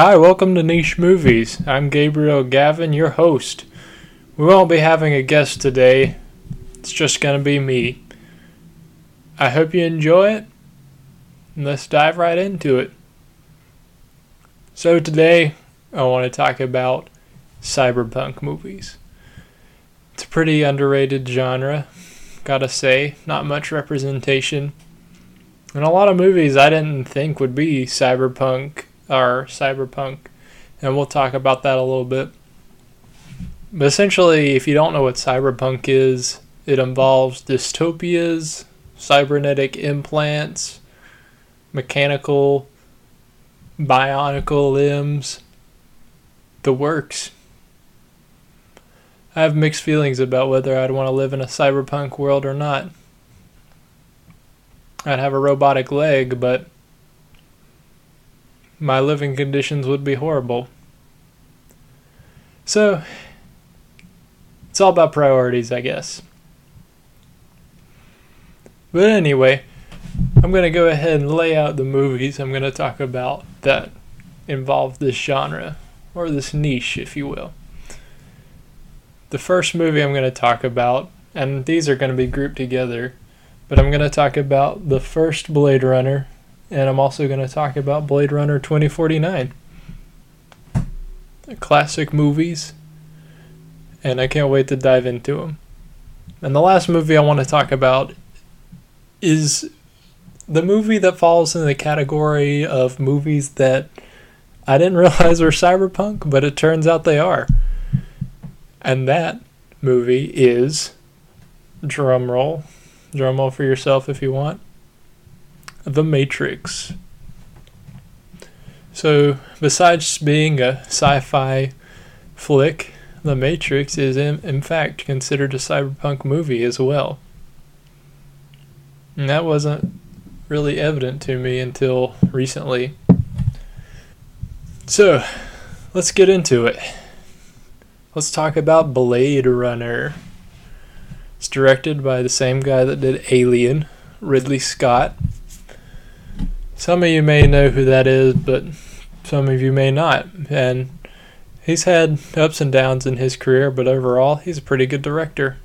Hi, welcome to Niche Movies. I'm Gabriel Gavin, your host. We won't be having a guest today, it's just going to be me. I hope you enjoy it. Let's dive right into it. So, today I want to talk about cyberpunk movies. It's a pretty underrated genre, gotta say, not much representation. And a lot of movies I didn't think would be cyberpunk or cyberpunk, and we'll talk about that a little bit. But essentially, if you don't know what cyberpunk is, it involves dystopias, cybernetic implants, mechanical, bionical limbs, the works. I have mixed feelings about whether I'd want to live in a cyberpunk world or not. I'd have a robotic leg, but my living conditions would be horrible. So, it's all about priorities, I guess. But anyway, I'm going to go ahead and lay out the movies I'm going to talk about that involve this genre, or this niche, if you will. The first movie I'm going to talk about, and these are going to be grouped together, but I'm going to talk about the first Blade Runner and I'm also going to talk about Blade Runner 2049. Classic movies, and I can't wait to dive into them. And the last movie I want to talk about is the movie that falls in the category of movies that I didn't realize were cyberpunk, but it turns out they are. And that movie is drumroll. Drumroll for yourself if you want. The Matrix. So, besides being a sci fi flick, The Matrix is in, in fact considered a cyberpunk movie as well. And that wasn't really evident to me until recently. So, let's get into it. Let's talk about Blade Runner. It's directed by the same guy that did Alien, Ridley Scott. Some of you may know who that is, but some of you may not. And he's had ups and downs in his career, but overall, he's a pretty good director.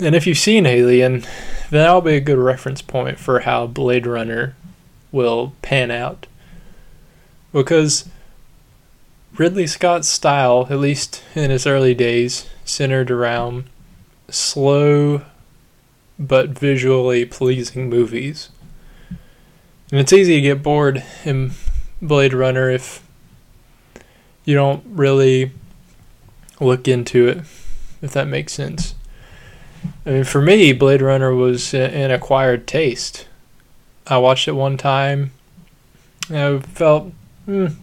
And if you've seen Alien, that'll be a good reference point for how Blade Runner will pan out. Because Ridley Scott's style, at least in his early days, centered around slow but visually pleasing movies. And it's easy to get bored in Blade Runner if you don't really look into it, if that makes sense. I mean, for me, Blade Runner was an acquired taste. I watched it one time, and I felt mm,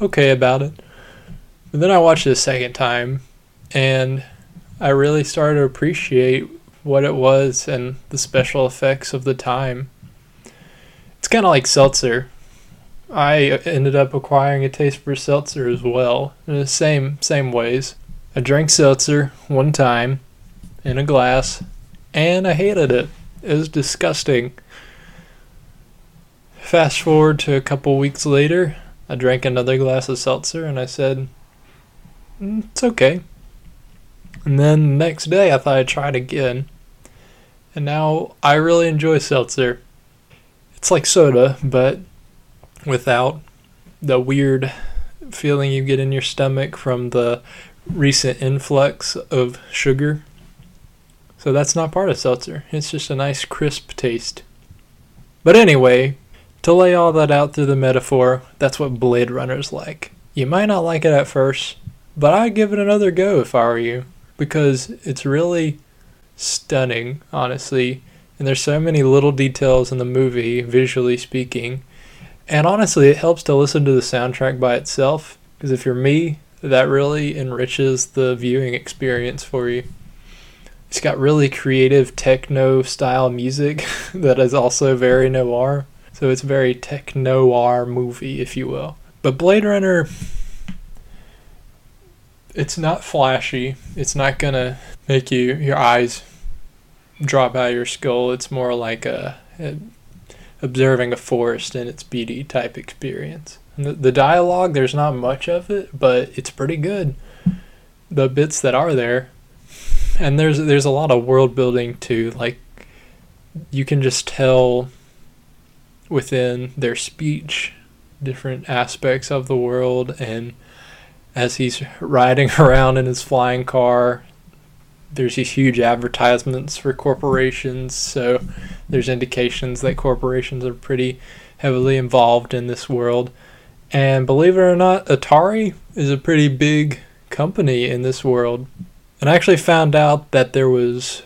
okay about it. But then I watched it a second time, and I really started to appreciate what it was and the special effects of the time. It's kind of like seltzer. I ended up acquiring a taste for seltzer as well, in the same same ways. I drank seltzer one time in a glass, and I hated it. It was disgusting. Fast forward to a couple weeks later, I drank another glass of seltzer, and I said, mm, "It's okay." And then the next day, I thought I'd try it again, and now I really enjoy seltzer. It's like soda, but without the weird feeling you get in your stomach from the recent influx of sugar. So that's not part of seltzer. It's just a nice crisp taste. But anyway, to lay all that out through the metaphor, that's what Blade Runner's like. You might not like it at first, but I'd give it another go if I were you, because it's really stunning, honestly. And there's so many little details in the movie, visually speaking. And honestly, it helps to listen to the soundtrack by itself, because if you're me, that really enriches the viewing experience for you. It's got really creative techno style music that is also very noir. So it's a very tech noir movie, if you will. But Blade Runner, it's not flashy. It's not gonna make you your eyes drop out of your skull. It's more like a, a, observing a forest in its beauty type experience. The, the dialogue, there's not much of it, but it's pretty good. The bits that are there, and there's there's a lot of world building too. Like you can just tell within their speech different aspects of the world and as he's riding around in his flying car. There's these huge advertisements for corporations so there's indications that corporations are pretty heavily involved in this world. And believe it or not atari is a pretty big company in this world. And i actually found out that there was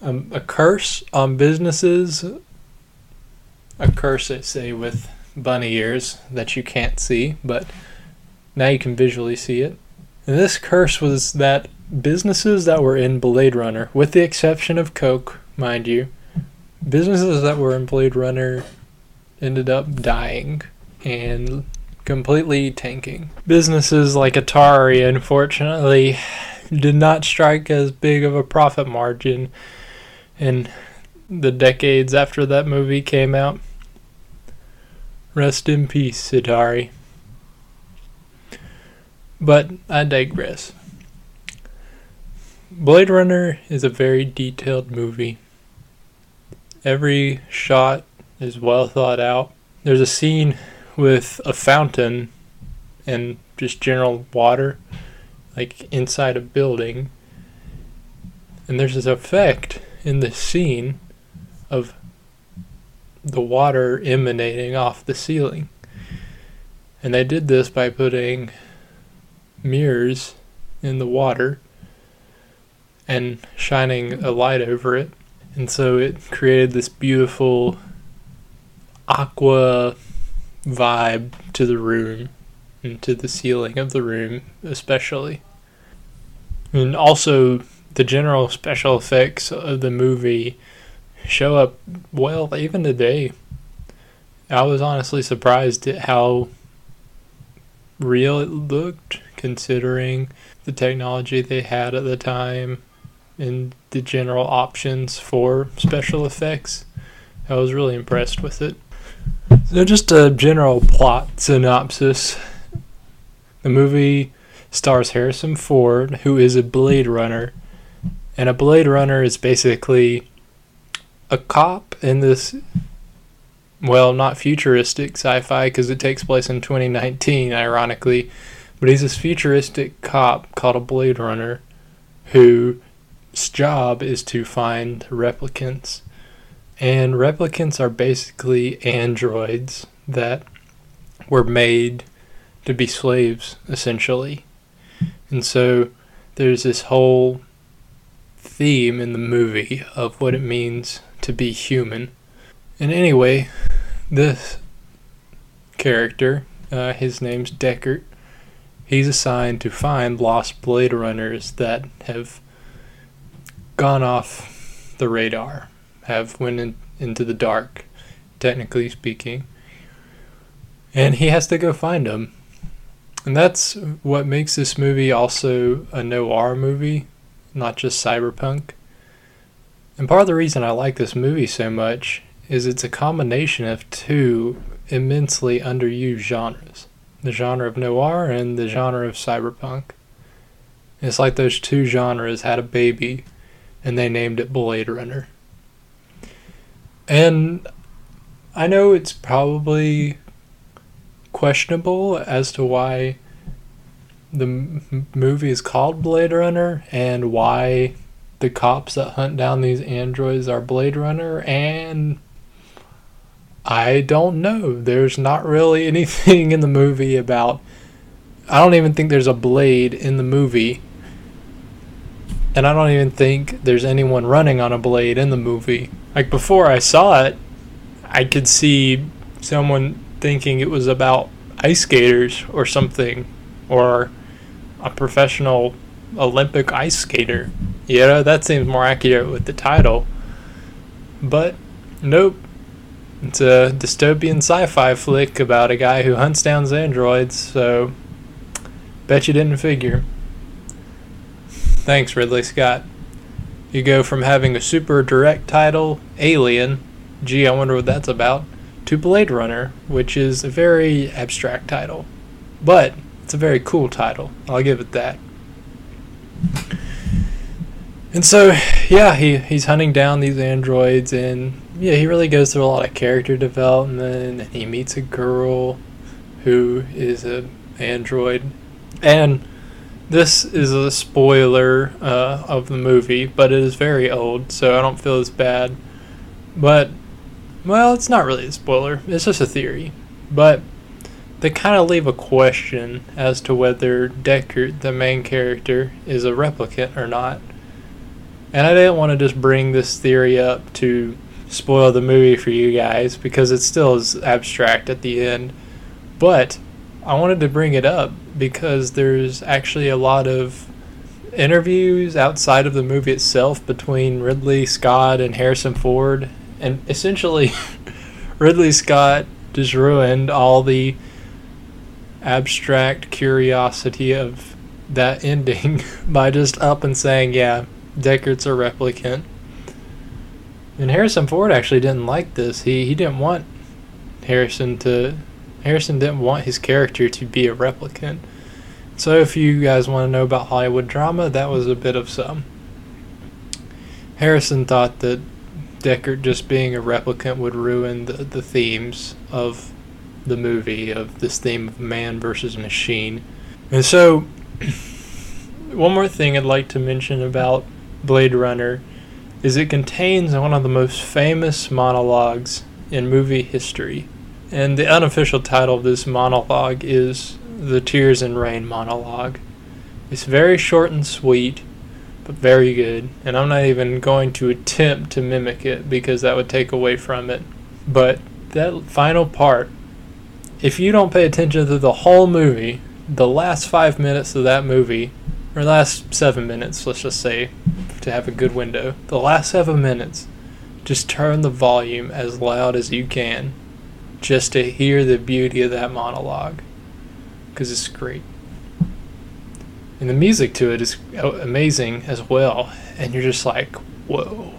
um, a curse on businesses a curse I say with bunny ears that you can't see but now you can visually see it and this curse was that businesses that were in blade runner with the exception of coke mind you businesses that were in blade runner ended up dying and completely tanking businesses like atari unfortunately did not strike as big of a profit margin in the decades after that movie came out. Rest in peace, Atari. But I digress. Blade Runner is a very detailed movie. Every shot is well thought out. There's a scene with a fountain and just general water, like inside a building. And there's this effect in the scene of the water emanating off the ceiling. And they did this by putting mirrors in the water and shining a light over it. And so it created this beautiful aqua vibe to the room and to the ceiling of the room, especially. And also, the general special effects of the movie show up well even today. I was honestly surprised at how real it looked considering the technology they had at the time and the general options for special effects. I was really impressed with it. So, just a general plot synopsis. The movie stars Harrison Ford, who is a Blade Runner and a Blade Runner is basically a cop in this, well, not futuristic sci fi because it takes place in 2019, ironically, but he's this futuristic cop called a Blade Runner whose job is to find replicants. And replicants are basically androids that were made to be slaves, essentially. And so there's this whole theme in the movie of what it means to be human. And anyway, this character, uh, his name's Deckard, he's assigned to find lost Blade Runners that have gone off the radar, have went in, into the dark, technically speaking. And he has to go find them. And that's what makes this movie also a noir movie not just cyberpunk. And part of the reason I like this movie so much is it's a combination of two immensely underused genres the genre of noir and the genre of cyberpunk. It's like those two genres had a baby and they named it Blade Runner. And I know it's probably questionable as to why the m- movie is called Blade Runner and why the cops that hunt down these androids are Blade Runner and I don't know. There's not really anything in the movie about I don't even think there's a blade in the movie. And I don't even think there's anyone running on a blade in the movie. Like before I saw it, I could see someone thinking it was about ice skaters or something or a professional Olympic ice skater. You know, that seems more accurate with the title. But nope. It's a dystopian sci fi flick about a guy who hunts down androids, so bet you didn't figure. Thanks, Ridley Scott. You go from having a super direct title, Alien, gee, I wonder what that's about, to Blade Runner, which is a very abstract title. But it's a very cool title. I'll give it that. And so, yeah, he, he's hunting down these androids, and yeah, he really goes through a lot of character development. And he meets a girl who is an android, and this is a spoiler uh, of the movie, but it is very old, so I don't feel as bad. But, well, it's not really a spoiler, it's just a theory. But they kind of leave a question as to whether Deckard, the main character, is a replicant or not. And I didn't want to just bring this theory up to spoil the movie for you guys because it still is abstract at the end. But I wanted to bring it up because there's actually a lot of interviews outside of the movie itself between Ridley Scott and Harrison Ford, and essentially, Ridley Scott just ruined all the abstract curiosity of that ending by just up and saying, "Yeah, Deckard's a replicant." And Harrison Ford actually didn't like this. He he didn't want Harrison to Harrison didn't want his character to be a replicant. So if you guys want to know about Hollywood drama, that was a bit of some. Harrison thought that Deckard just being a replicant would ruin the, the themes of the movie, of this theme of man versus machine. And so, one more thing I'd like to mention about Blade Runner is it contains one of the most famous monologues in movie history. And the unofficial title of this monologue is the Tears and Rain monologue. It's very short and sweet, but very good. And I'm not even going to attempt to mimic it because that would take away from it. But that final part, if you don't pay attention to the whole movie, the last five minutes of that movie, or last seven minutes, let's just say, to have a good window, the last seven minutes, just turn the volume as loud as you can just to hear the beauty of that monologue because it's great. And the music to it is oh, amazing as well. And you're just like, whoa.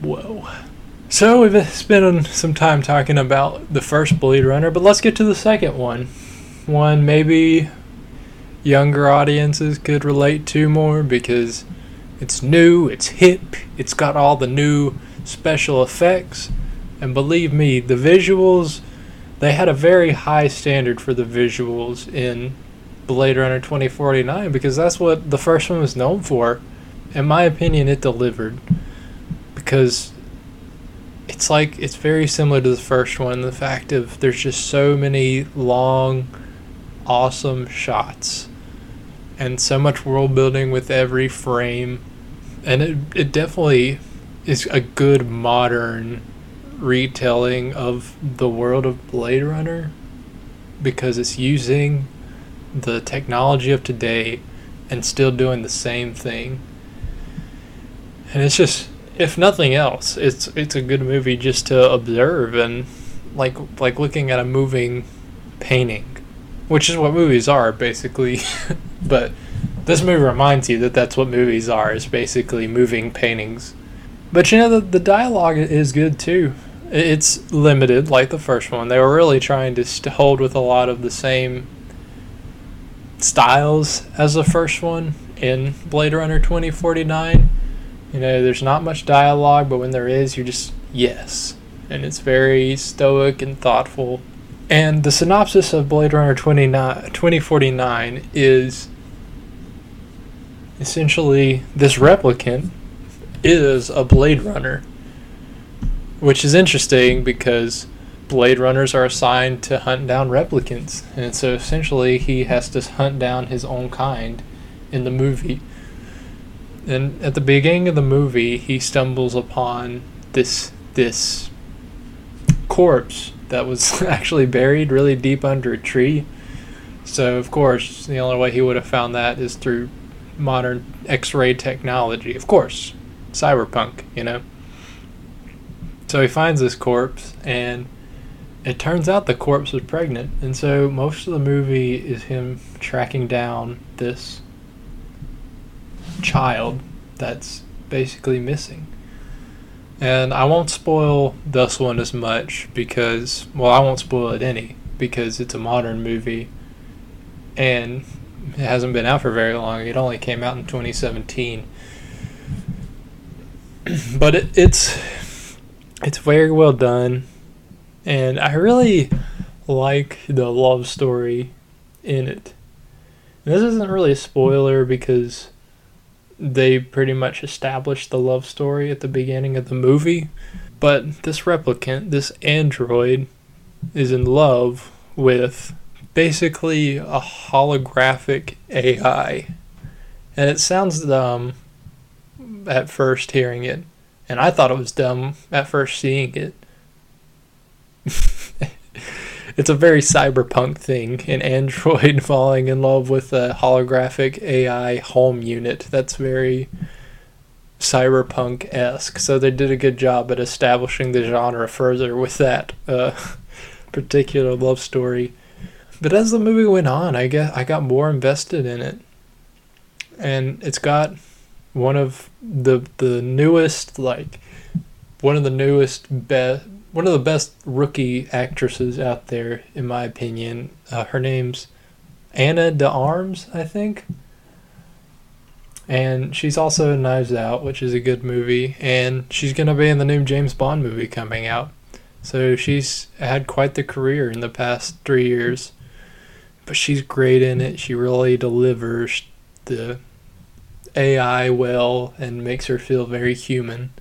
Whoa. So we've spent some time talking about the first Blade Runner, but let's get to the second one. One maybe younger audiences could relate to more because it's new, it's hip, it's got all the new special effects and believe me, the visuals, they had a very high standard for the visuals in Blade Runner 2049 because that's what the first one was known for. In my opinion, it delivered because it's like it's very similar to the first one. The fact of there's just so many long, awesome shots and so much world building with every frame, and it it definitely is a good modern retelling of the world of Blade Runner because it's using the technology of today and still doing the same thing. And it's just if nothing else, it's it's a good movie just to observe and like like looking at a moving painting, which is what movies are basically. but this movie reminds you that that's what movies are is basically moving paintings. But you know the the dialogue is good too. It's limited, like the first one. They were really trying to st- hold with a lot of the same styles as the first one in Blade Runner 2049. You know, there's not much dialogue, but when there is, you're just, yes. And it's very stoic and thoughtful. And the synopsis of Blade Runner 29, 2049 is essentially this replicant is a Blade Runner which is interesting because Blade Runners are assigned to hunt down replicants. And so essentially he has to hunt down his own kind in the movie. And at the beginning of the movie, he stumbles upon this this corpse that was actually buried really deep under a tree. So of course, the only way he would have found that is through modern X-ray technology. Of course, cyberpunk, you know. So he finds this corpse, and it turns out the corpse was pregnant. And so most of the movie is him tracking down this child that's basically missing. And I won't spoil this one as much because, well, I won't spoil it any because it's a modern movie and it hasn't been out for very long. It only came out in 2017. but it, it's it's very well done and I really like the love story in it. And this isn't really a spoiler because they pretty much established the love story at the beginning of the movie. But this replicant, this android, is in love with basically a holographic AI. And it sounds dumb at first hearing it. And I thought it was dumb at first seeing it. it's a very cyberpunk thing an android falling in love with a holographic ai home unit. That's very cyberpunk-esque. So they did a good job at establishing the genre further with that uh, particular love story. But as the movie went on i get i got more invested in it. And it's got one of the the newest like one of the newest best one of the best rookie actresses out there, in my opinion. Uh, her name's Ana de Armas, I think. And she's also in Knives Out, which is a good movie. And she's going to be in the new James Bond movie coming out. So she's had quite the career in the past three years. But she's great in it. She really delivers the AI well and makes her feel very human.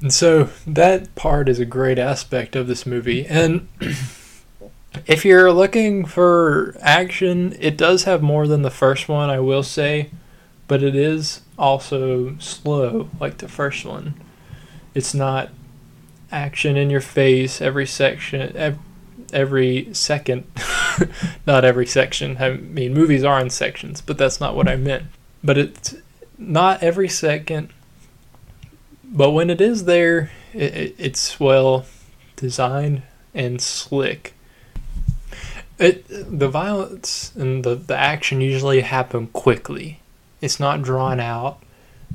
And so that part is a great aspect of this movie. And if you're looking for action, it does have more than the first one, I will say, but it is also slow like the first one. It's not action in your face every section every second not every section i mean movies are in sections but that's not what i meant but it's not every second but when it is there, it, it's well designed and slick. It the violence and the, the action usually happen quickly. It's not drawn out.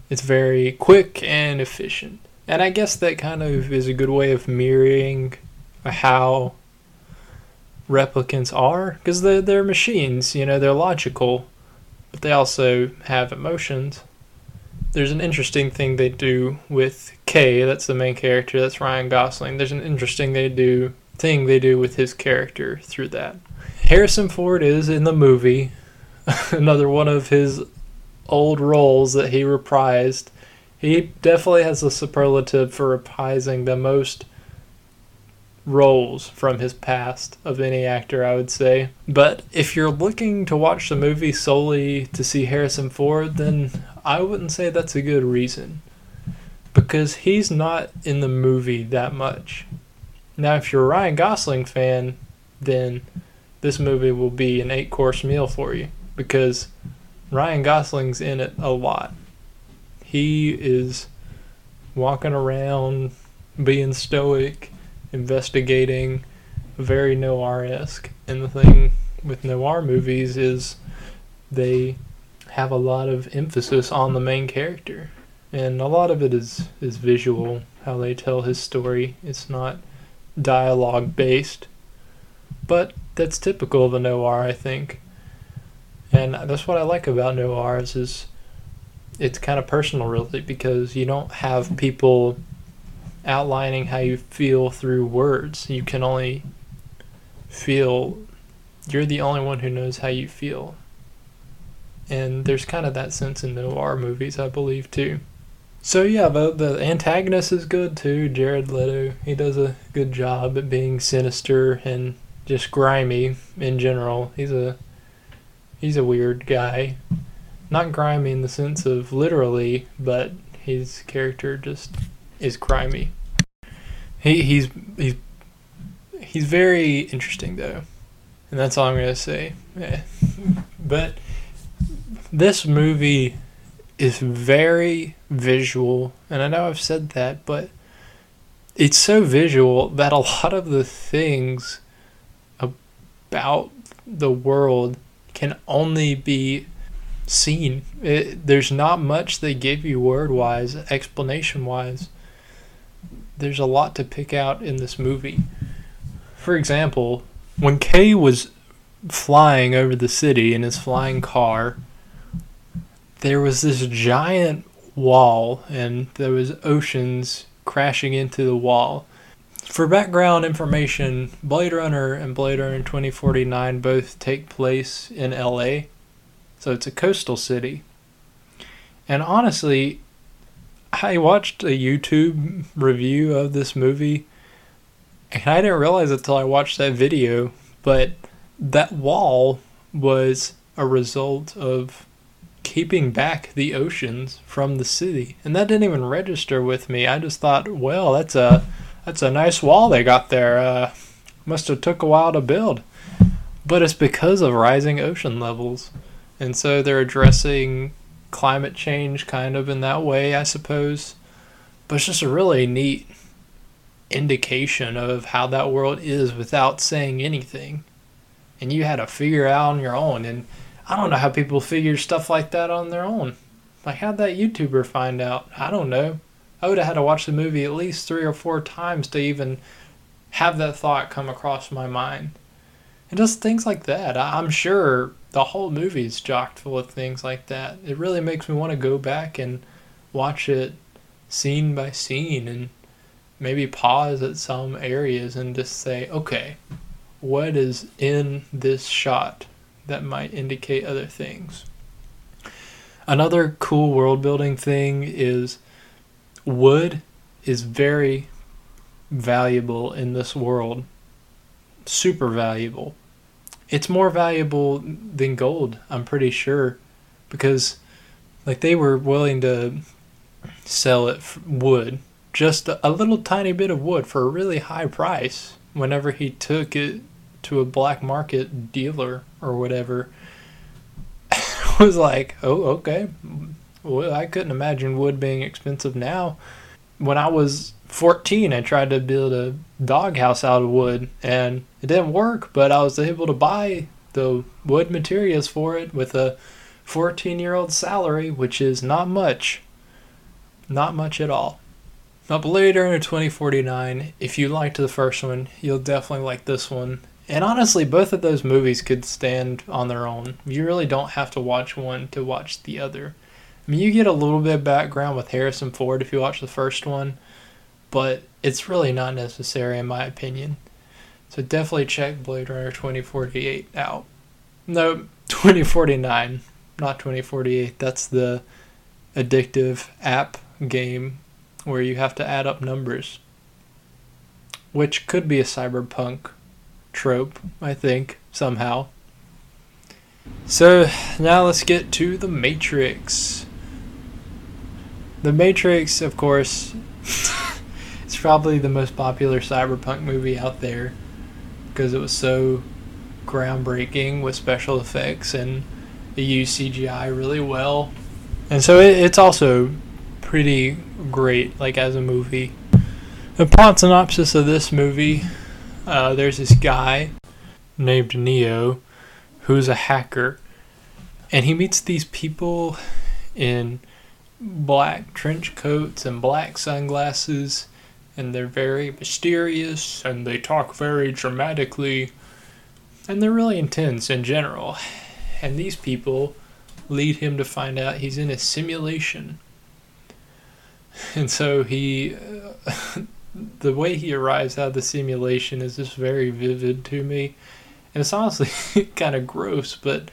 It's very quick and efficient. And I guess that kind of is a good way of mirroring how replicants are because they're, they're machines, you know, they're logical, but they also have emotions there's an interesting thing they do with Kay, that's the main character, that's Ryan Gosling. There's an interesting they do thing they do with his character through that. Harrison Ford is in the movie, another one of his old roles that he reprised. He definitely has a superlative for reprising the most roles from his past of any actor, I would say. But if you're looking to watch the movie solely to see Harrison Ford, then I wouldn't say that's a good reason. Because he's not in the movie that much. Now, if you're a Ryan Gosling fan, then this movie will be an eight course meal for you. Because Ryan Gosling's in it a lot. He is walking around being stoic investigating, very noir esque. And the thing with noir movies is they have a lot of emphasis on the main character. And a lot of it is, is visual, how they tell his story. It's not dialogue based. But that's typical of a noir, I think. And that's what I like about noirs is it's kind of personal really because you don't have people outlining how you feel through words. You can only feel, you're the only one who knows how you feel. And there's kind of that sense in noir movies, I believe, too. So yeah, the the antagonist is good too. Jared Leto, he does a good job at being sinister and just grimy in general. He's a he's a weird guy. Not grimy in the sense of literally, but his character just is grimy. He he's he's he's very interesting though, and that's all I'm gonna say. Yeah. But this movie is very visual, and I know I've said that, but it's so visual that a lot of the things about the world can only be seen. It, there's not much they give you word wise, explanation wise there's a lot to pick out in this movie. For example, when Kay was flying over the city in his flying car, there was this giant wall and there was oceans crashing into the wall. For background information, Blade Runner and Blade Runner 2049 both take place in LA. So it's a coastal city. And honestly, I watched a YouTube review of this movie and I didn't realize it until I watched that video, but that wall was a result of keeping back the oceans from the city. And that didn't even register with me. I just thought, well, that's a that's a nice wall they got there. Uh, must have took a while to build. But it's because of rising ocean levels. And so they're addressing climate change kind of in that way, I suppose. But it's just a really neat indication of how that world is without saying anything. And you had to figure out on your own. And I don't know how people figure stuff like that on their own. Like, how'd that YouTuber find out? I don't know. I would have had to watch the movie at least three or four times to even have that thought come across my mind. And just things like that. I'm sure the whole movie is chocked full of things like that. It really makes me want to go back and watch it scene by scene and maybe pause at some areas and just say, okay, what is in this shot that might indicate other things? Another cool world building thing is wood is very valuable in this world. Super valuable. It's more valuable than gold, I'm pretty sure, because like they were willing to sell it wood, just a, a little tiny bit of wood for a really high price whenever he took it to a black market dealer or whatever. was like, oh, okay. Well, I couldn't imagine wood being expensive now. When I was 14, I tried to build a doghouse out of wood and it didn't work, but I was able to buy the wood materials for it with a 14 year old salary, which is not much. Not much at all. Up later in 2049, if you liked the first one, you'll definitely like this one. And honestly, both of those movies could stand on their own. You really don't have to watch one to watch the other. I mean, you get a little bit of background with Harrison Ford if you watch the first one, but it's really not necessary in my opinion. So definitely check Blade Runner 2048 out. No, 2049, not 2048. That's the addictive app game where you have to add up numbers, which could be a cyberpunk trope, I think, somehow. So now let's get to The Matrix. The Matrix, of course, is probably the most popular cyberpunk movie out there because it was so groundbreaking with special effects and it used CGI really well. And so it, it's also pretty great, like as a movie. The plot synopsis of this movie uh, there's this guy named Neo who's a hacker, and he meets these people in black trench coats and black sunglasses, and they're very mysterious and they talk very dramatically, and they're really intense in general. And these people lead him to find out he's in a simulation. And so he uh, the way he arrives out of the simulation is just very vivid to me. And it's honestly kind of gross, but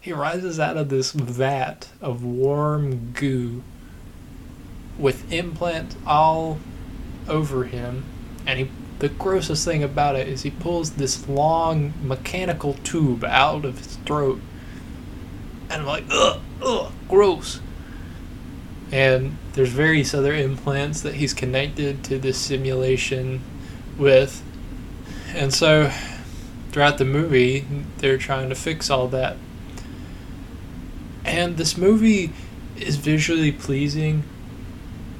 he rises out of this vat of warm goo with implants all over him. And he, the grossest thing about it is he pulls this long mechanical tube out of his throat. And I'm like, ugh, ugh, gross. And there's various other implants that he's connected to this simulation with. And so throughout the movie, they're trying to fix all that. And this movie is visually pleasing.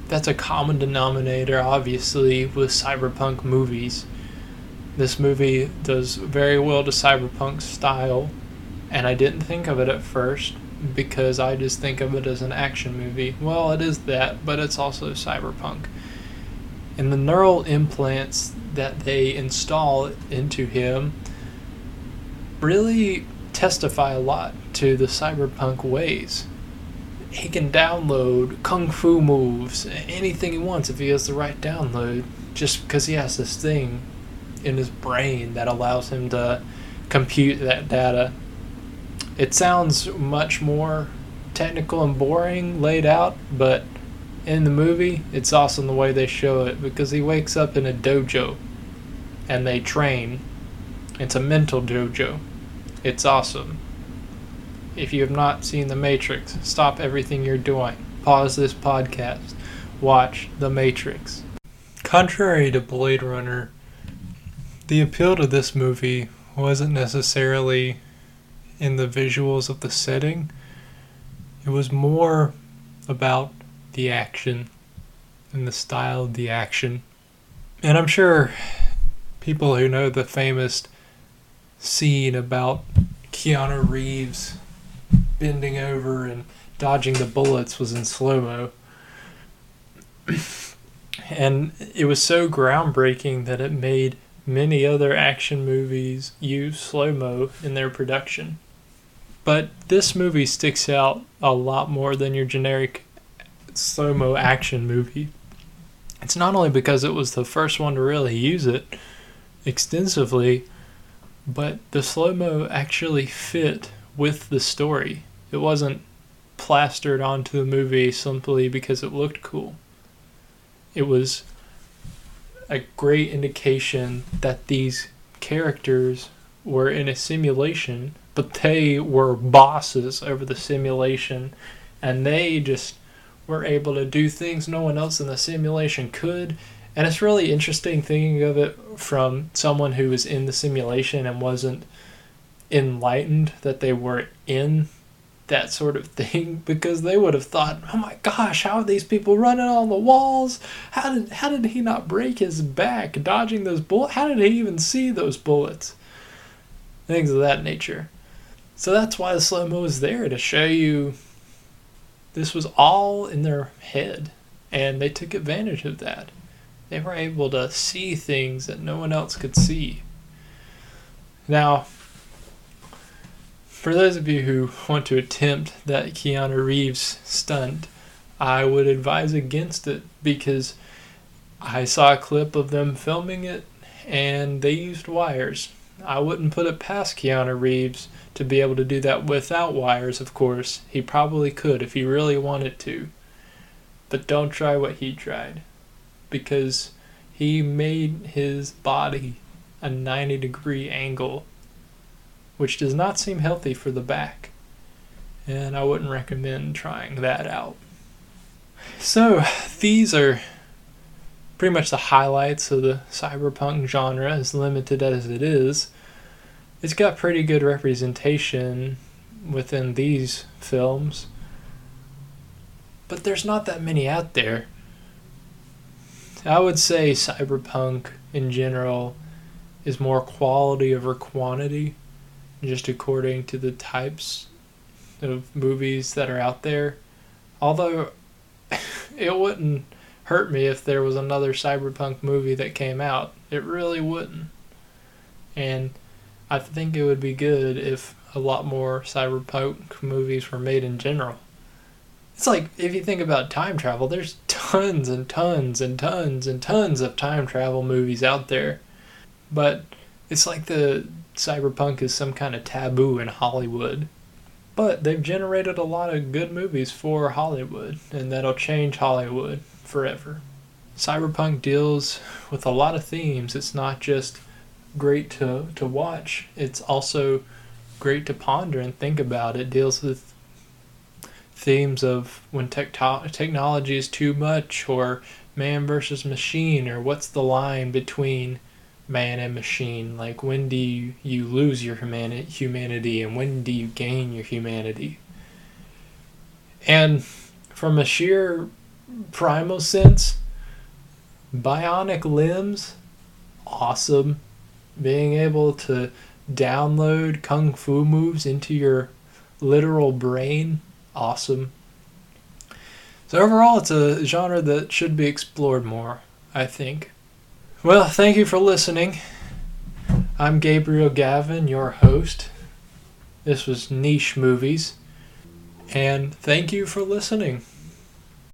That's a common denominator, obviously, with cyberpunk movies. This movie does very well to cyberpunk style, and I didn't think of it at first because I just think of it as an action movie. Well, it is that, but it's also cyberpunk. And the neural implants that they install into him really testify a lot to the cyberpunk ways. He can download kung fu moves, anything he wants if he has the right download, just because he has this thing in his brain that allows him to compute that data. It sounds much more technical and boring laid out, but in the movie, it's awesome the way they show it because he wakes up in a dojo and they train. It's a mental dojo. It's awesome. If you have not seen The Matrix, stop everything you're doing. Pause this podcast. Watch The Matrix. Contrary to Blade Runner, the appeal to this movie wasn't necessarily in the visuals of the setting. It was more about the action and the style of the action. And I'm sure people who know the famous scene about Keanu Reeves bending over and dodging the bullets was in slow mo. and it was so groundbreaking that it made many other action movies use slow mo in their production. But this movie sticks out a lot more than your generic slow mo action movie. It's not only because it was the first one to really use it extensively, but the slow mo actually fit with the story. It wasn't plastered onto the movie simply because it looked cool. It was a great indication that these characters were in a simulation, but they were bosses over the simulation, and they just were able to do things no one else in the simulation could. And it's really interesting thinking of it from someone who was in the simulation and wasn't enlightened that they were in that sort of thing because they would have thought, "Oh my gosh, how are these people running on the walls? How did how did he not break his back dodging those bullets? How did he even see those bullets?" Things of that nature. So that's why the slow mo is there to show you this was all in their head, and they took advantage of that. They were able to see things that no one else could see. Now, for those of you who want to attempt that Keanu Reeves stunt, I would advise against it because I saw a clip of them filming it and they used wires. I wouldn't put it past Keanu Reeves to be able to do that without wires, of course. He probably could if he really wanted to. But don't try what he tried. Because he made his body a 90 degree angle, which does not seem healthy for the back. And I wouldn't recommend trying that out. So, these are pretty much the highlights of the cyberpunk genre, as limited as it is it's got pretty good representation within these films. But there's not that many out there. I would say cyberpunk in general is more quality over quantity, just according to the types of movies that are out there. Although it wouldn't hurt me if there was another cyberpunk movie that came out. It really wouldn't. And I think it would be good if a lot more cyberpunk movies were made in general. It's like if you think about time travel, there's tons and tons and tons and tons of time travel movies out there. But it's like the cyberpunk is some kind of taboo in Hollywood. But they've generated a lot of good movies for Hollywood, and that'll change Hollywood forever. Cyberpunk deals with a lot of themes. It's not just great to, to watch. It's also great to ponder and think about. It deals with themes of when tech- technology is too much, or man versus machine, or what's the line between man and machine? Like, when do you, you lose your humani- humanity, and when do you gain your humanity? And from a sheer primal sense, bionic limbs, awesome being able to download kung fu moves into your literal brain, awesome. So overall, it's a genre that should be explored more. I think. Well, thank you for listening. I'm Gabriel Gavin, your host. This was Niche Movies. And thank you for listening.